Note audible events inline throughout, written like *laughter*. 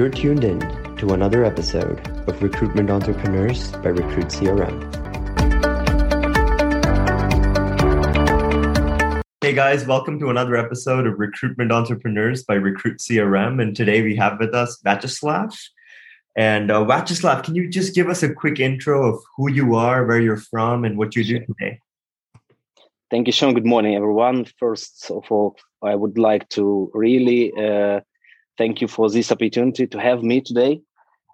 You're tuned in to another episode of Recruitment Entrepreneurs by Recruit CRM. Hey guys, welcome to another episode of Recruitment Entrepreneurs by Recruit CRM. And today we have with us Vyacheslav. And uh, Vyacheslav, can you just give us a quick intro of who you are, where you're from, and what you do today? Thank you, Sean. Good morning, everyone. First of all, I would like to really uh, thank you for this opportunity to have me today.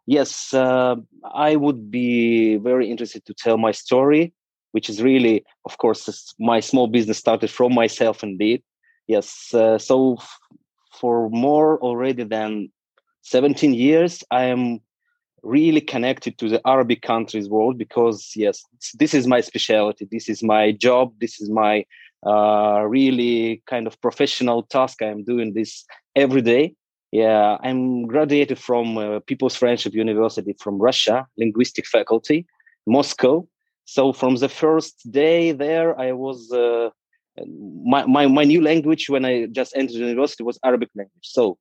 Yes, uh, I would be very interested to tell my story, which is really, of course, my small business started from myself indeed. Yes, uh, so f- for more already than 17 years, I am really connected to the Arabic countries world because yes, this is my specialty. This is my job. This is my uh, really kind of professional task. I am doing this every day. Yeah, I'm graduated from uh, People's Friendship University from Russia, linguistic faculty, Moscow. So from the first day there, I was uh, my, my my new language when I just entered the university was Arabic language. So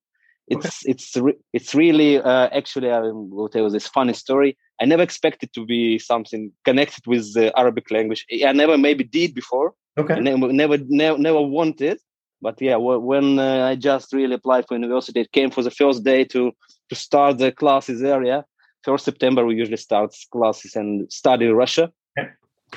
it's it's re- it's really uh, actually I will tell you this funny story. I never expected to be something connected with the Arabic language. I never maybe did before. Okay. I never never never, never wanted. But yeah, when uh, I just really applied for university, it came for the first day to to start the classes area. First September we usually start classes and study Russia. Okay.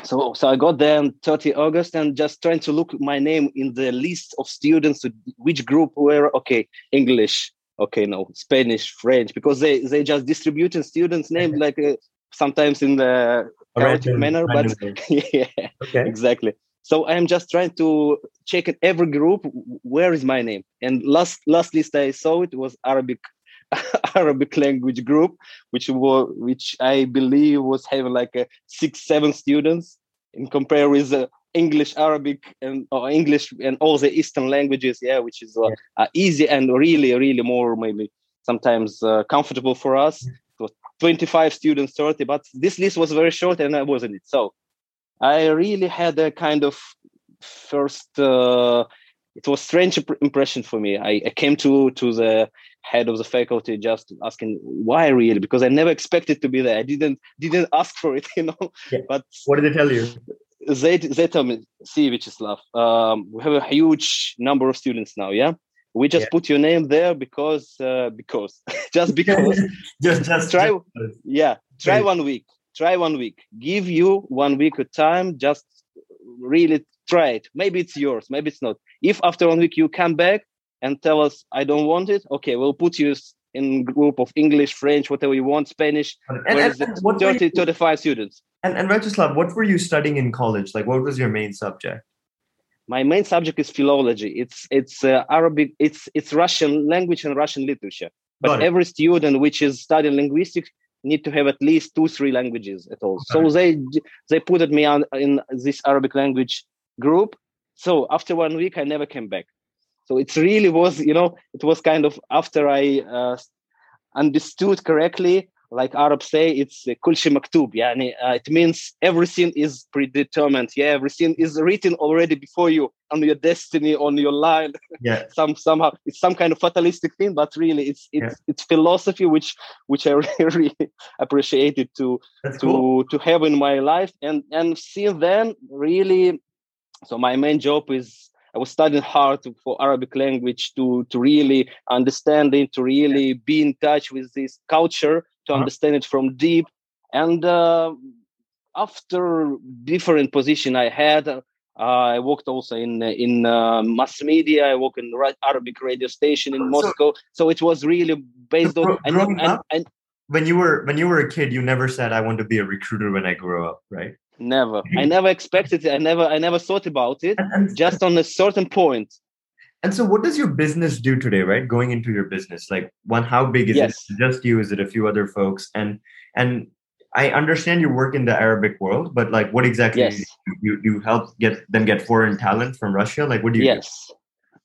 So so I got there on 30 August and just trying to look my name in the list of students which group were okay English okay no spanish french because they they just distributing students name like uh, sometimes in the chaotic manner but *laughs* yeah okay. exactly so i'm just trying to check in every group where is my name and last last list i saw it was arabic *laughs* arabic language group which was which i believe was having like a six seven students in compare with uh, English, Arabic, and or English and all the Eastern languages. Yeah, which is uh, yeah. uh, easy and really, really more maybe sometimes uh, comfortable for us. It was 25 students, 30, but this list was very short and I wasn't it. So I really had a kind of first. Uh, it was strange impression for me. I, I came to to the head of the faculty just asking why really because I never expected to be there. I didn't didn't ask for it, *laughs* you know. Yeah. But what did they tell you? they they tell me, see Vyacheslav, um, we have a huge number of students now, yeah. We just yeah. put your name there because uh, because *laughs* just because *laughs* just just try just, yeah try one week try one week give you one week of time just really try it maybe it's yours maybe it's not if after one week you come back and tell us i don't want it okay we'll put you in group of english french whatever you want spanish and, and, and 30, 35 students and, and Vyacheslav, what were you studying in college? Like, what was your main subject? My main subject is philology. It's it's uh, Arabic. It's it's Russian language and Russian literature. But every student which is studying linguistics need to have at least two three languages at all. So they they put me on in this Arabic language group. So after one week, I never came back. So it really was, you know, it was kind of after I uh, understood correctly like Arabs say, it's kulshi maktub. Yeah, uh, it means everything is predetermined. Yeah, everything is written already before you on your destiny, on your line. Yeah, *laughs* some somehow it's some kind of fatalistic thing, but really it's it's yeah. it's philosophy which which I *laughs* really appreciated to That's to cool. to have in my life. And and since then, really, so my main job is I was studying hard for Arabic language to to really understand it, to really be in touch with this culture to uh-huh. understand it from deep. And uh, after different position I had, uh, I worked also in in uh, mass media. I worked in Arabic radio station in so, Moscow. So it was really based so on. And, and, and, when you were when you were a kid, you never said I want to be a recruiter when I grow up, right? Never. I *laughs* never expected it. I never I never thought about it. Just on a certain point. And so, what does your business do today, right? Going into your business, like one, how big is yes. it? Just you? Is it a few other folks? And and I understand you work in the Arabic world, but like, what exactly yes. you you help get them get foreign talent from Russia? Like, what do you? Yes. Do?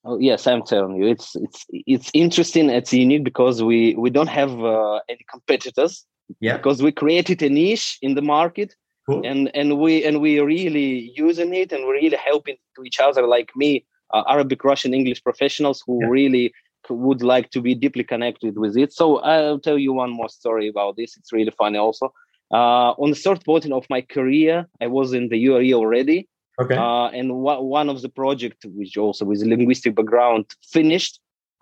Oh, yes, I'm telling you, it's it's it's interesting. It's unique because we we don't have uh, any competitors. Yeah. Because we created a niche in the market, cool. and and we and we really using it, and we're really helping to each other. Like me, uh, Arabic, Russian, English professionals who yeah. really would like to be deeply connected with it. So I'll tell you one more story about this. It's really funny also. Uh, on the third point of my career, I was in the UAE already. Okay. Uh, and w- one of the project, which also with linguistic background, finished.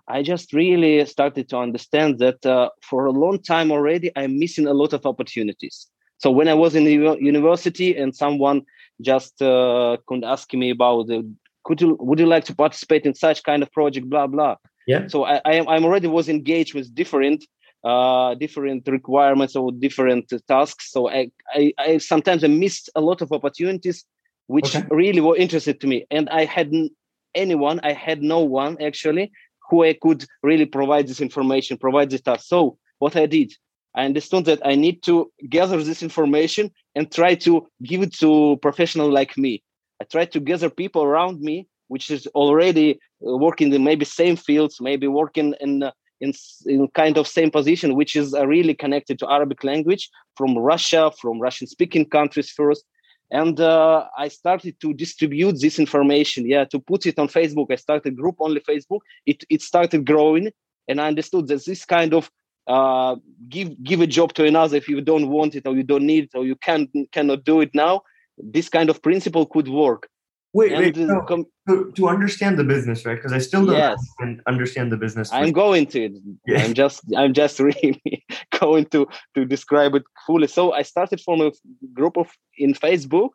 I just really started to understand that uh, for a long time already, I'm missing a lot of opportunities. So when I was in the university and someone just uh, could ask me about the, could you would you like to participate in such kind of project, blah blah. Yeah. So I I am already was engaged with different uh, different requirements or different tasks. So I, I, I sometimes I missed a lot of opportunities which okay. really were interested to me, and I hadn't anyone, I had no one actually who I could really provide this information, provide this task. So what I did, I understood that I need to gather this information and try to give it to professional like me. I try to gather people around me which is already uh, working in maybe same fields, maybe working in uh, in, in kind of same position, which is uh, really connected to Arabic language from Russia, from Russian speaking countries first. And uh, I started to distribute this information, yeah, to put it on Facebook. I started group only Facebook. It, it started growing. And I understood that this kind of uh, give give a job to another if you don't want it or you don't need it or you can cannot do it now. This kind of principle could work. Wait, wait. No, com- to, to understand the business, right? Because I still don't yes. understand the business. I'm going to it. Yes. I'm just, I'm just *laughs* really going to to describe it fully. So I started from a group of in Facebook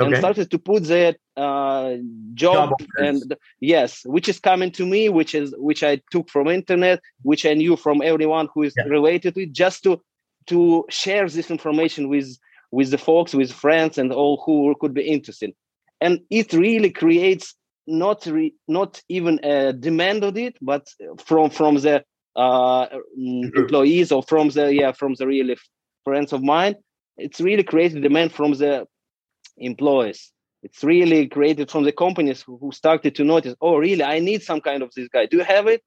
and started to put the uh, job, job and the, yes, which is coming to me, which is which I took from internet, which I knew from everyone who is yeah. related to it, just to to share this information with with the folks, with friends, and all who could be interested and it really creates not re, not even a demand on it, but from from the uh, employees or from the yeah from the really friends of mine, it's really created demand from the employees. It's really created from the companies who, who started to notice. Oh, really? I need some kind of this guy. Do you have it?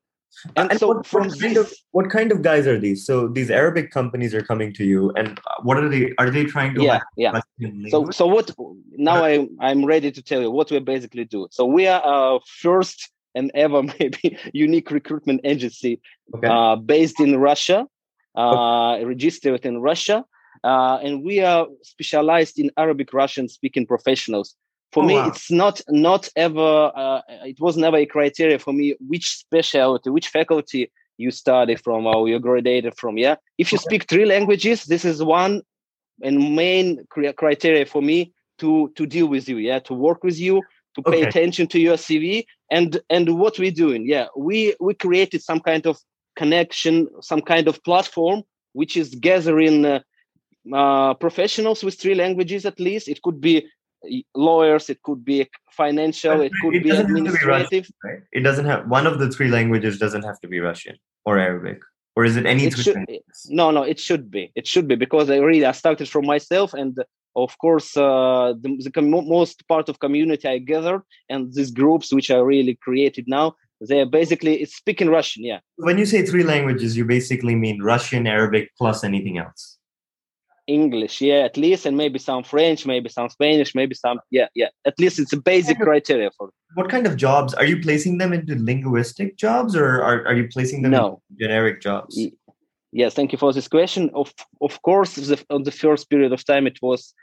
And, and so what, from what kind this, of what kind of guys are these? So these Arabic companies are coming to you, and what are they? Are they trying to? Yeah, yeah. So so what? Now I I'm ready to tell you what we basically do. So we are uh, first and ever *laughs* maybe unique recruitment agency okay. uh, based in Russia, uh, okay. registered in Russia, uh, and we are specialized in Arabic Russian speaking professionals for oh, me wow. it's not not ever uh, it was never a criteria for me which specialty which faculty you study from or you graduated from yeah if you okay. speak three languages this is one and main criteria for me to to deal with you yeah to work with you to pay okay. attention to your cv and and what we're doing yeah we we created some kind of connection some kind of platform which is gathering uh, uh, professionals with three languages at least it could be lawyers it could be financial it could it be administrative be Russian, right? it doesn't have one of the three languages doesn't have to be russian or arabic. Or is it any it should, no no it should be. It should be because i really i started from myself and of course uh, the, the most part of community i gathered and these groups which are really created now they're basically it's speaking russian yeah. When you say three languages you basically mean russian arabic plus anything else English, yeah, at least, and maybe some French, maybe some Spanish, maybe some, yeah, yeah. At least it's a basic criteria for. What kind of jobs are you placing them into linguistic jobs, or are, are you placing them no. in generic jobs? Yes, thank you for this question. Of of course, the, on the first period of time, it was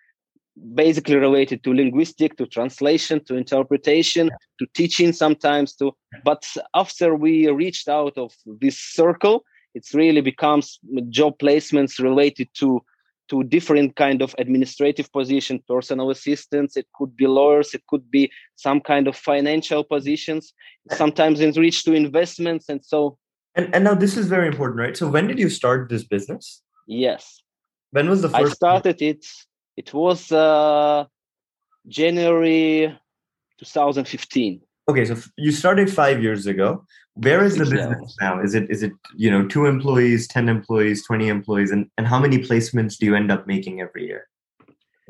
basically related to linguistic, to translation, to interpretation, to teaching sometimes. To but after we reached out of this circle, it's really becomes job placements related to to different kind of administrative position personal assistants it could be lawyers it could be some kind of financial positions sometimes in reach to investments and so and, and now this is very important right? So when did you start this business? Yes. When was the first i started it it was uh january 2015 okay so you started five years ago. Where is the business now? Is it is it you know two employees 10 employees 20 employees and, and how many placements do you end up making every year?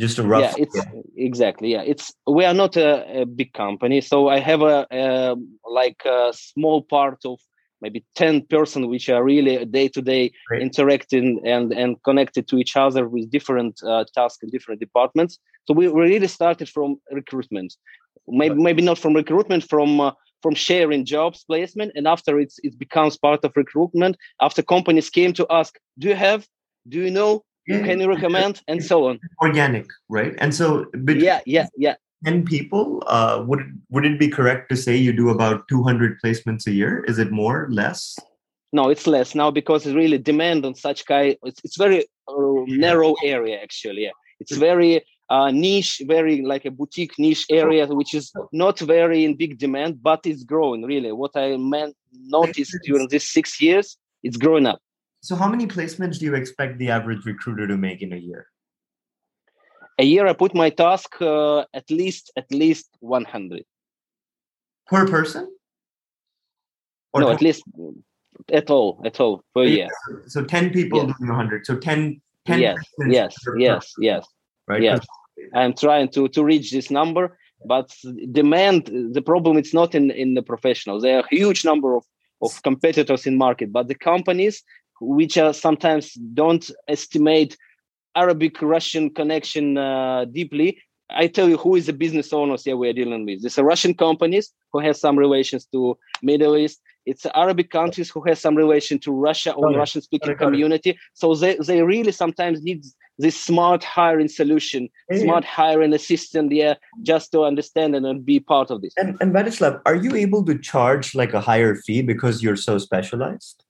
Just a rough yeah it's exactly yeah. It's we are not a, a big company so i have a, a, like a small part of maybe 10 person which are really day to day interacting and and connected to each other with different uh, tasks in different departments. So we, we really started from recruitment maybe maybe not from recruitment from uh, from sharing jobs placement and after it's it becomes part of recruitment after companies came to ask do you have do you know yeah. can you recommend? and so on. Organic right? And so yeah yeah yeah. 10 people uh, would would it be correct to say you do about 200 placements a year? Is it more less? No it's less now because it's really demand on such kind it's, it's very uh, narrow area actually yeah. It's very uh, niche very like a boutique niche area which is not very in big demand but it's growing really. What i meant noticed during these six years it's growing up. So how many placements do you expect the average recruiter to make in a year? A year i put my task uh, at least at least 100 per person? Or no at least at all at all per year. so 10 people yes. doing 100 so 10 10 yes yes yes yes right yes i'm trying to to reach this number but demand the problem it's not in in the professionals there are a huge number of of competitors in market but the companies which are sometimes don't estimate Arabic Russian connection uh, deeply. I tell you who is the business owners here we are dealing with. These are Russian companies who have some relations to Middle East. It's Arabic countries who have some relation to Russia or Russian speaking community. So they, they really sometimes need this smart hiring solution, yeah. smart hiring assistant, yeah, just to understand and be part of this. And and Vladislav, are you able to charge like a higher fee because you're so specialized?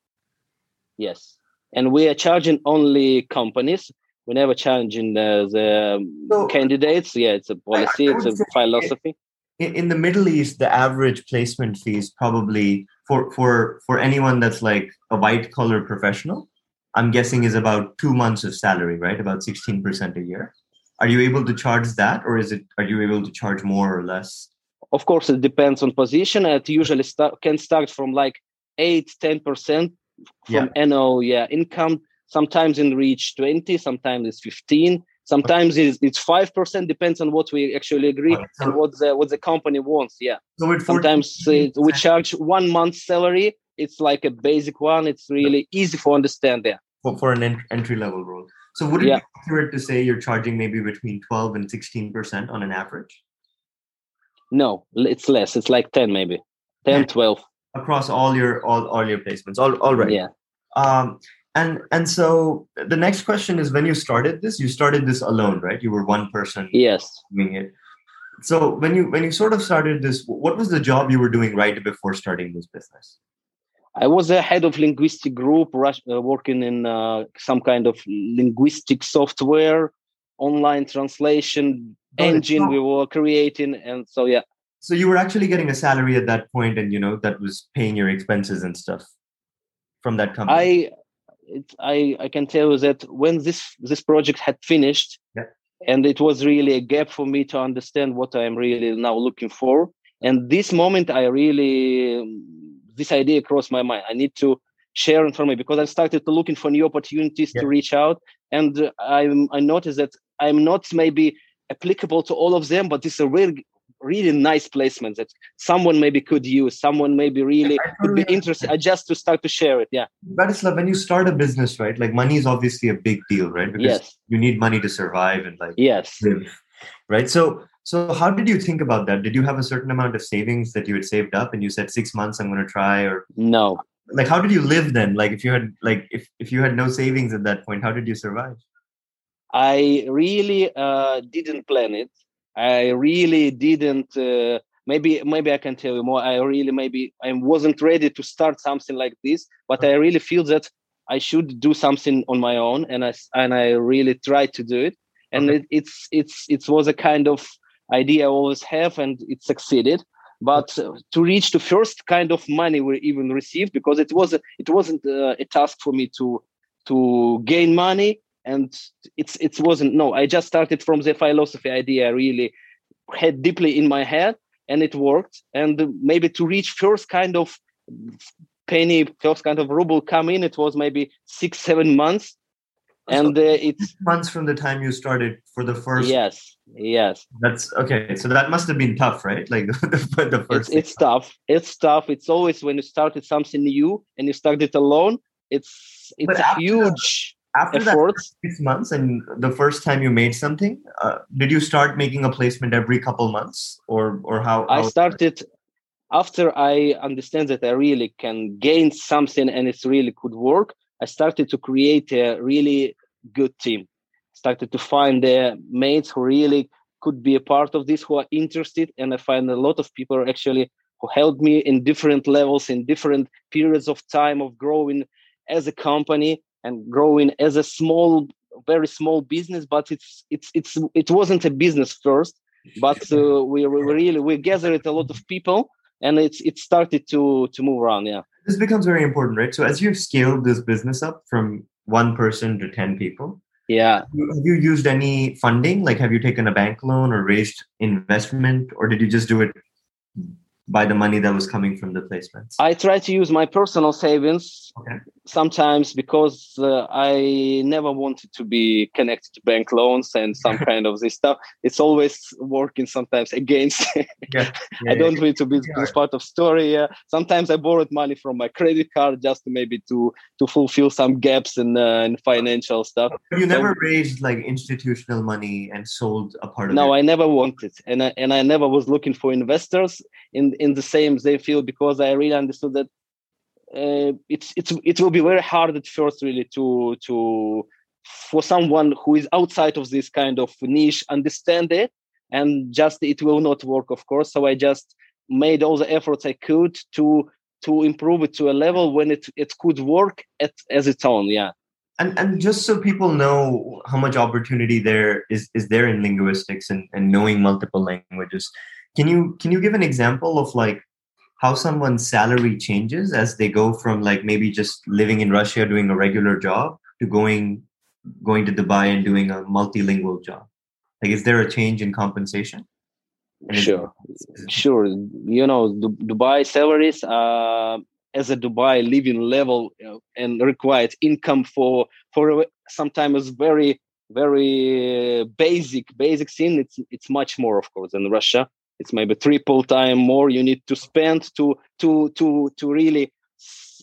Yes. And we are charging only companies We're never challenging uh, the, the so, uh, candidates. Yeah, it's a policy, it's a philosophy. In, in the Middle East, the average placement fee is probably for for for anyone that's like a white collar professional. I'm guessing is about two months of salary, right? About sixteen percent a year. Are you able to charge that, or is it? Are you able to charge more or less? Of course, it depends on position. It usually start, can start from like eight, ten percent from yeah. annual yeah income sometimes in reach 20 sometimes it's 15 sometimes it's, it's 5% depends on what we actually agree and what the what the company wants yeah so sometimes it, we charge one month salary it's like a basic one. It's really easy for understand there. For, for an ent- entry level role. So would it yeah. be accurate to say you're charging maybe between 12 and 16% on an average? No it's less. It's like 10 maybe. 10 12 across all your all, all your placements all, all right yeah. Um and and so the next question is when you started this you started this alone right? You were one person yes. doing it. So when you when you sort of started this what was the job you were doing right before starting this business i was a head of linguistic group uh, working in uh, some kind of linguistic software online translation oh, engine we were creating and so yeah so you were actually getting a salary at that point and you know that was paying your expenses and stuff from that company i it, I I can tell you that when this this project had finished, yeah. and it was really a gap for me to understand what I am really now looking for. And this moment, I really this idea crossed my mind. I need to share information because I started to looking for new opportunities yeah. to reach out, and I'm I noticed that I'm not maybe applicable to all of them, but this is a really really nice placement that someone maybe could use someone maybe really could be interested I just to start to share it yeah Vladislav, when you start a business right like money is obviously a big deal right because yes. you need money to survive and like yes live, right so so how did you think about that did you have a certain amount of savings that you had saved up and you said six months i'm going to try or no like how did you live then like if you had like if, if you had no savings at that point how did you survive i really uh, didn't plan it I really didn't. Uh, maybe maybe I can tell you more. I really maybe I wasn't ready to start something like this, but I really feel that I should do something on my own, and I and I really tried to do it. And okay. it, it's it's it was a kind of idea I always have, and it succeeded. But uh, to reach the first kind of money we even received, because it was a, it wasn't uh, a task for me to to gain money and it's it wasn't no i just started from the philosophy idea I really had deeply in my head and it worked. And maybe to reach first kind of penny first kind of ruble come in it was maybe six seven months and uh, it's months from the time you started for the first yes yes. That's okay so that must have been tough right? *laughs* Like the, the first it's, it's tough. It's tough. It's always when you started something new and you started it alone it's it's huge after efforts. that six months and the first time you made something uh, did you start making a placement every couple months or or how, how i started after I understand that I really can gain something and it's really could work, I started to create a really good team. Started to find the mates who really could be a part of this, who are interested, and I find a lot of people actually who helped me in different levels, in different periods of time of growing as a company and growing as a small, very small business. But it's it's it's it wasn't a business first, but uh, *laughs* we, we really we gathered a lot of people and it's it started to to move around yeah this becomes very important right so as you've scaled this business up from one person to 10 people yeah have you used any funding like have you taken a bank loan or raised investment or did you just do it by the money that was coming from the placements? I tried to use my personal savings okay. Sometimes because uh, I never wanted to be connected to bank loans and some *laughs* kind of this stuff. It's always working sometimes against. *laughs* yeah. Yeah, I don't yeah. want to be yeah. part of story. Uh, sometimes I borrowed money from my credit card just to maybe to to fulfill some gaps in uh, in financial stuff. But you never so, raised like institutional money and sold a part of no, it. No, I never wanted, and I, and I never was looking for investors in in the same they feel because I really understood that uh, it's it's it will be very hard at first really to to for someone who is outside of this kind of niche understand it and just it will not work of course. So i just made all the efforts i could to to improve it to a level when it it could work at as its own yeah. And and just so people know how much opportunity there is is there in linguistics and, and knowing multiple languages can you can you give an example of like how someone's salary changes as they go from like maybe just living in Russia doing a regular job to going going to Dubai and doing a multilingual job? Like, is there a change in compensation? sure, sure. You know, Dubai salaries uh, as a Dubai living level and required income for for sometimes very very basic basic thing. It's it's much more, of course, than Russia it's maybe triple time more you need to spend to to to to really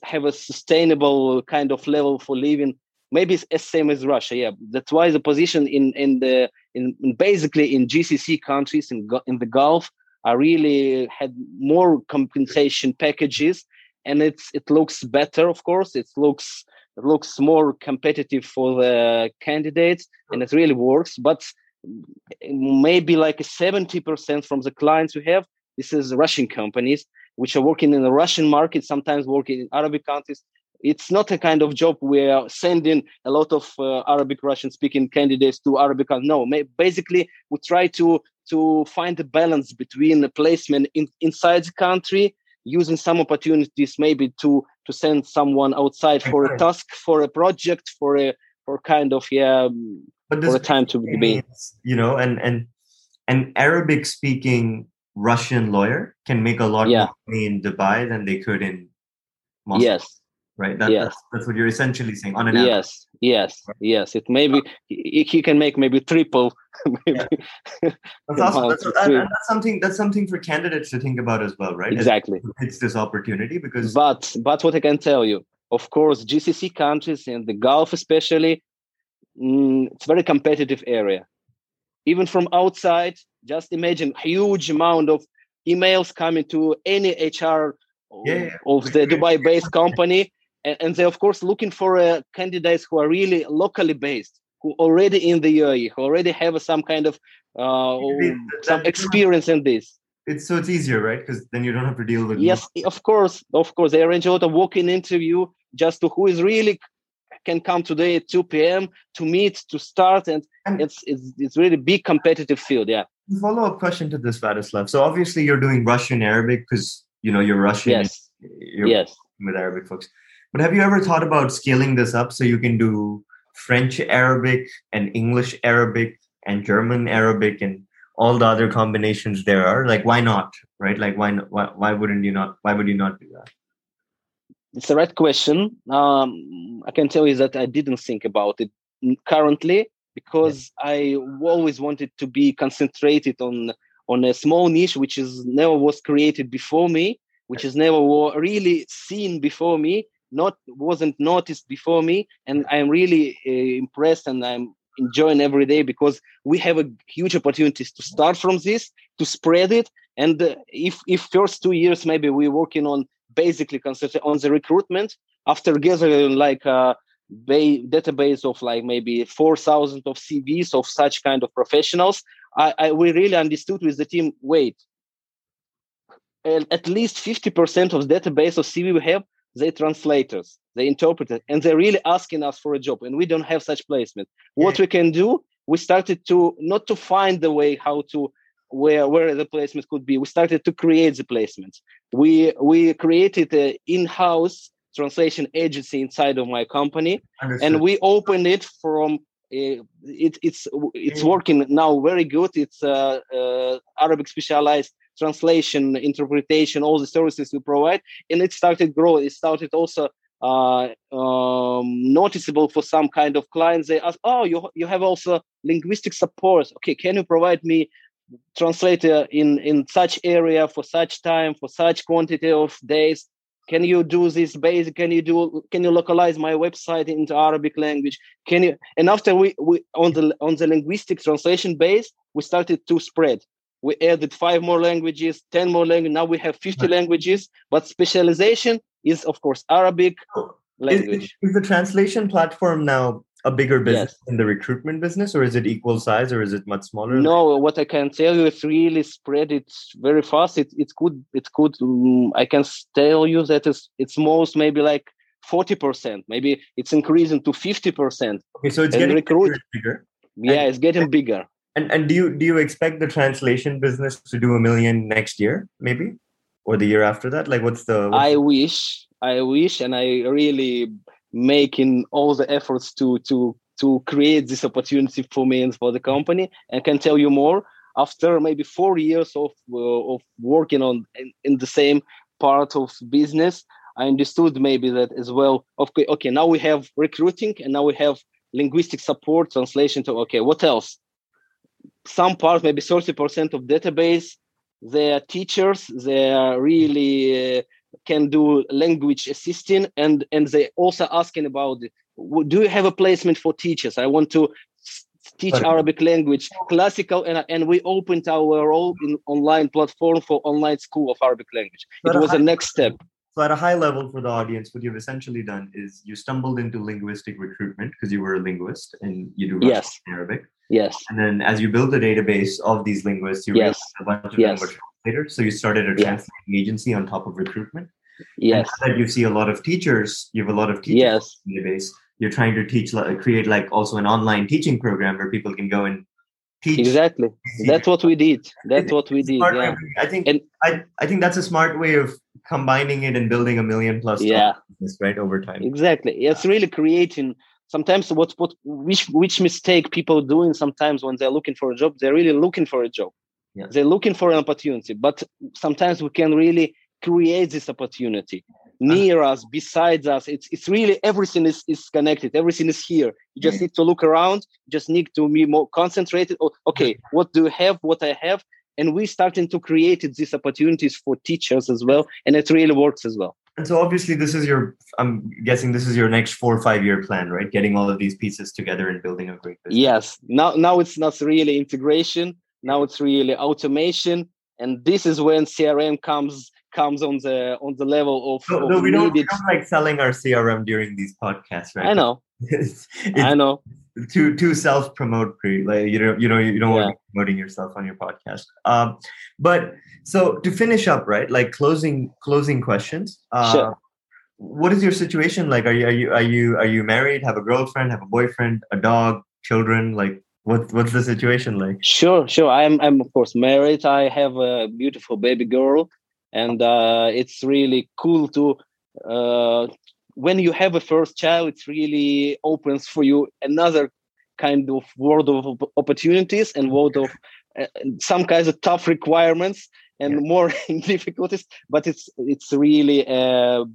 have a sustainable kind of level for living. Maybe it's as same as russia yeah. That's why the position in in the in, in basically in gcc countries in, in the gulf are really had more compensation packages and it's it looks better of course. It looks it looks more competitive for the candidates and it really works. But maybe like 70% from the clients we have this is russian companies which are working in the russian market sometimes working in arabic countries it's not a kind of job where sending a lot of uh, arabic russian speaking candidates to arabic countries. no basically we try to to find a balance between the placement in, inside the country using some opportunities maybe to to send someone outside for a task for a project for a for kind of yeah but this for a time to be you know and and an arabic speaking russian lawyer can make a lot yeah. more money in dubai than they could in Moscow, yes. right? That, yes. that's, that's what you're essentially saying on an yes yes yes. It maybe he, he can make maybe triple *laughs* maybe yeah. *laughs* that's, awesome. that's, that's, something that's something for candidates to think about as well right? Exactly. it's this opportunity because but but what i can tell you of course gcc countries and the gulf especially mm, it's very competitive area even from outside just imagine huge amount of emails coming to any hr yeah. of the dubai based company and, and they're of course looking for uh, candidates who are really locally based who already in the UAE, who already have some kind of uh, some experience in this. It's so it's easier, right? Because then you don't have to deal with. Yes, of course, of course. They arrange a lot of walk-in interview just to who is really can come today at 2 p.m. to meet, to start, and, and it's, it's it's really big competitive field. Yeah. Follow up question to this, Vladislav. So obviously you're doing Russian Arabic because you know you're Russian. Yes. You're yes. With Arabic folks, but have you ever thought about scaling this up so you can do French Arabic and English Arabic and German Arabic and all the other combinations there are? Like, why not? Right? Like, why why why wouldn't you not? Why would you not do that? It's the right question. Um, I can tell you that I didn't think about it currently because I always wanted to be concentrated on on a small niche which is never was created before me, which is never really seen before me, not wasn't noticed before me, and I'm really uh, impressed and I'm enjoying every day because we have a huge opportunities to start from this to spread it and uh, if if first two years maybe we're working on basically concentrate on the recruitment. After gathering like uh, a database of like maybe 4000 of cvs of such kind of professionals I, I we really understood with the team wait at least 50% of the database of cv we have they translators they interpreters and they're really asking us for a job and we don't have such placement. What we can do we started to not to find the way how to where where the placement could be. We started to create the placements. We we created an in-house translation agency inside of my company Understood. and we opened it from uh, it, it's it's mm. working now very good. It's uh, uh, arabic specialized translation interpretation all the services we provide and it started growing it started also uh, um, noticeable for some kind of clients. They ask oh you, you have also linguistic support. Okay can you provide me translator uh, in in such area for such time for such quantity of days. Can you do this basic can you do can you localize my website into arabic language? Can you and after we, we on the on the linguistic translation base we started to spread. We added five more languages 10 more languages. Now we have 50 languages but specialization is of course arabic language is, is the translation platform now a bigger business yes. in the recruitment business or is it equal size or is it much smaller? No what i can tell you is really spread. It very fast. It, it could it could um, i can tell you that it's it's most maybe like 40% maybe it's increasing to 50% okay so it's and getting recruit, bigger yeah and, it's getting bigger. And and do you do you expect the translation business to do a million next year maybe? Or the year after that? Like what's the what's i the... wish i wish and i really making all the efforts to to to create this opportunity for me and for the company. And can tell you more after maybe four years of uh, of working on in, in, the same part of business. I understood maybe that as well okay okay now we have recruiting and now we have linguistic support translation to okay what else? Some part maybe 30% of database they are teachers they are really uh, can do language assisting and and they also asking about do you have a placement for teachers? I want to teach arabic language. Classical and, and we opened our own online platform for online school of arabic language. It was the next step. So at a high level for the audience what you've essentially done is you stumbled into linguistic recruitment because you were a linguist and you do yes. arabic. Yes. And then as you build a database of these linguists you yes. a bunch of yes. them were so you started a translating agency on top of recruitment. Yes. that you see a lot of teachers. You have a lot of teachers yes. database. You're trying to teach, create like also an online teaching program where people can go and teach. Exactly. That's what we did. That's what we did. Yeah. I think and, I, I think that's a smart way of combining it and building a million plus yeah. business, right over time. Exactly. It's really creating sometimes what what which which mistake people doing sometimes when they're looking for a job, they're really looking for a job yeah. they're looking for an opportunity but sometimes we can really create this opportunity. Uh-huh. near us besides us it's it's really everything is, is connected. Everything is here. You just need to look around. You just need to be more concentrated. Oh, okay what do you have what i have? And we're starting to create these opportunities for teachers as well and it really works as well. And so obviously this is your i'm guessing this is your next four or five year plan right? Getting all of these pieces together and building a great business. Yes. Now now it's not really integration now it's really automation and this is when crm comes comes on the on the level of, no, of no we, don't, we, don't, like selling our crm during these podcasts right? I know. It's, it's i know. To too self promote like you know you know you don't yeah. want to be promoting yourself on your podcast. Um but so to finish up right like closing closing questions uh sure. what is your situation? Like are you are you are you are you married have a girlfriend have a boyfriend a dog children like what what's the situation like? Sure, sure. I'm I'm of course married. I have a beautiful baby girl, and uh, it's really cool to uh, when you have a first child. It really opens for you another kind of world of opportunities and world of uh, some kinds of tough requirements and yeah. more *laughs* difficulties. But it's it's really a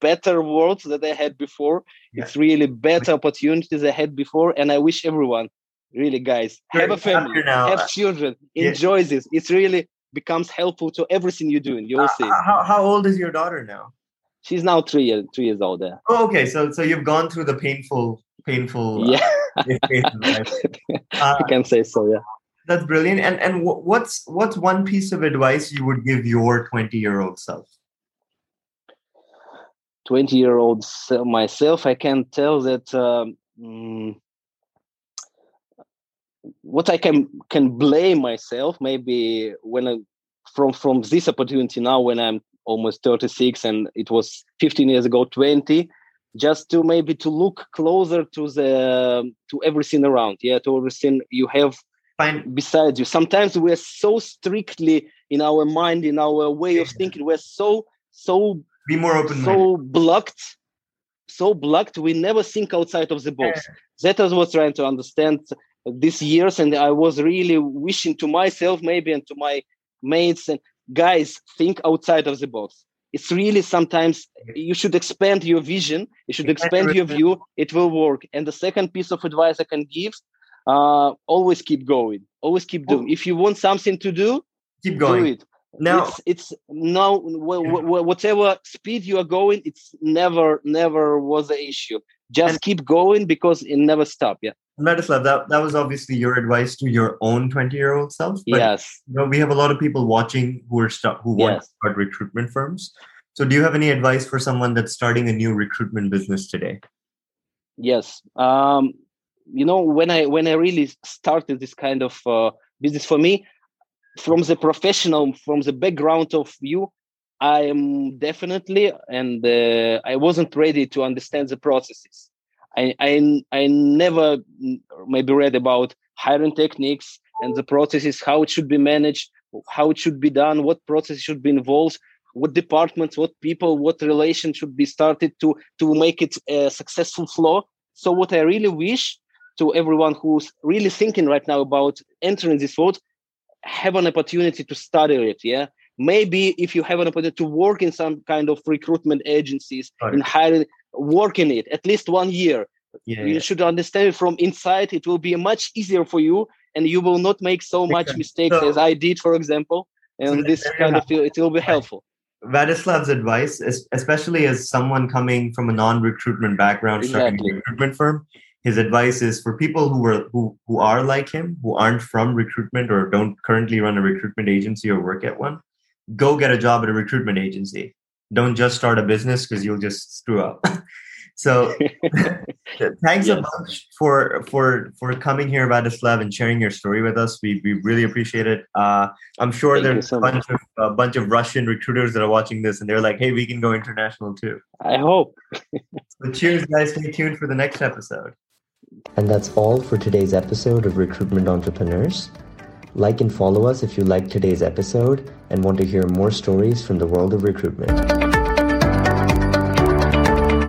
better world that I had before. Yeah. It's really better opportunities I had before, and I wish everyone really guys have a family have children enjoy yeah. this it's really becomes helpful to everything you're doing you'll uh, see how, how old is your daughter now she's now three years three years old oh okay so so you've gone through the painful painful uh, yeah *laughs* uh, I can say so. Yeah. That's brilliant. And and what's what's one piece of advice you would give your 20 year old self? 20 year old myself, I can tell that um, mm, what I can can blame myself maybe when I, from from this opportunity now when I'm almost 36 and it was 15 years ago 20 just to maybe to look closer to the to everything around yeah to everything you have Fine. beside you. Sometimes we're so strictly in our mind in our way of thinking we're so so be more open so blocked so blocked we never think outside of the box. Yeah. that is what trying to understand these years and i was really wishing to myself maybe and to my mates and guys think outside of the box. It's really sometimes you should expand your vision you should expand your view it will work. And the second piece of advice i can give uh, always keep going always keep doing. If you want something to do keep going. do it. Now it's, it's now whatever speed you are going it's never never was an issue. Just keep going because it never stop yeah Vladislav, that, that was obviously your advice to your own 20 year old self. But, yes. You know, we have a lot of people watching who are st- who want yes. to start recruitment firms. So, do you have any advice for someone that's starting a new recruitment business today? Yes. Um, you know, when I when I really started this kind of uh, business for me, from the professional, from the background of you, I am definitely, and uh, I wasn't ready to understand the processes. I, I, I never maybe read about hiring techniques and the processes, how it should be managed, how it should be done, what process should be involved, what departments, what people, what relation should be started to to make it a successful flow. So what I really wish to everyone who's really thinking right now about entering this world, have an opportunity to study it. Yeah, maybe if you have an opportunity to work in some kind of recruitment agencies right. in hiring work in it at least one year yeah, you yeah. should understand it from inside it will be much easier for you and you will not make so much mistakes so, as i did for example and so this kind of it will be helpful Vadislav's advice, especially as someone coming from a non-recruitment background, exactly. starting a recruitment firm, his advice is for people who are who who are like him, who aren't from recruitment or don't currently run a recruitment agency or work at one, go get a job at a recruitment agency. Don't just start a business because you'll just screw up. *laughs* so *laughs* thanks yes. a bunch for for for coming here, Vladislav, and sharing your story with us. We we really appreciate it. Uh, I'm sure Thank there's so a bunch much. of a bunch of Russian recruiters that are watching this, and they're like, "Hey, we can go international too." I hope. *laughs* so cheers, guys! Stay tuned for the next episode. And that's all for today's episode of Recruitment Entrepreneurs. Like and follow us if you liked today's episode and want to hear more stories from the world of recruitment.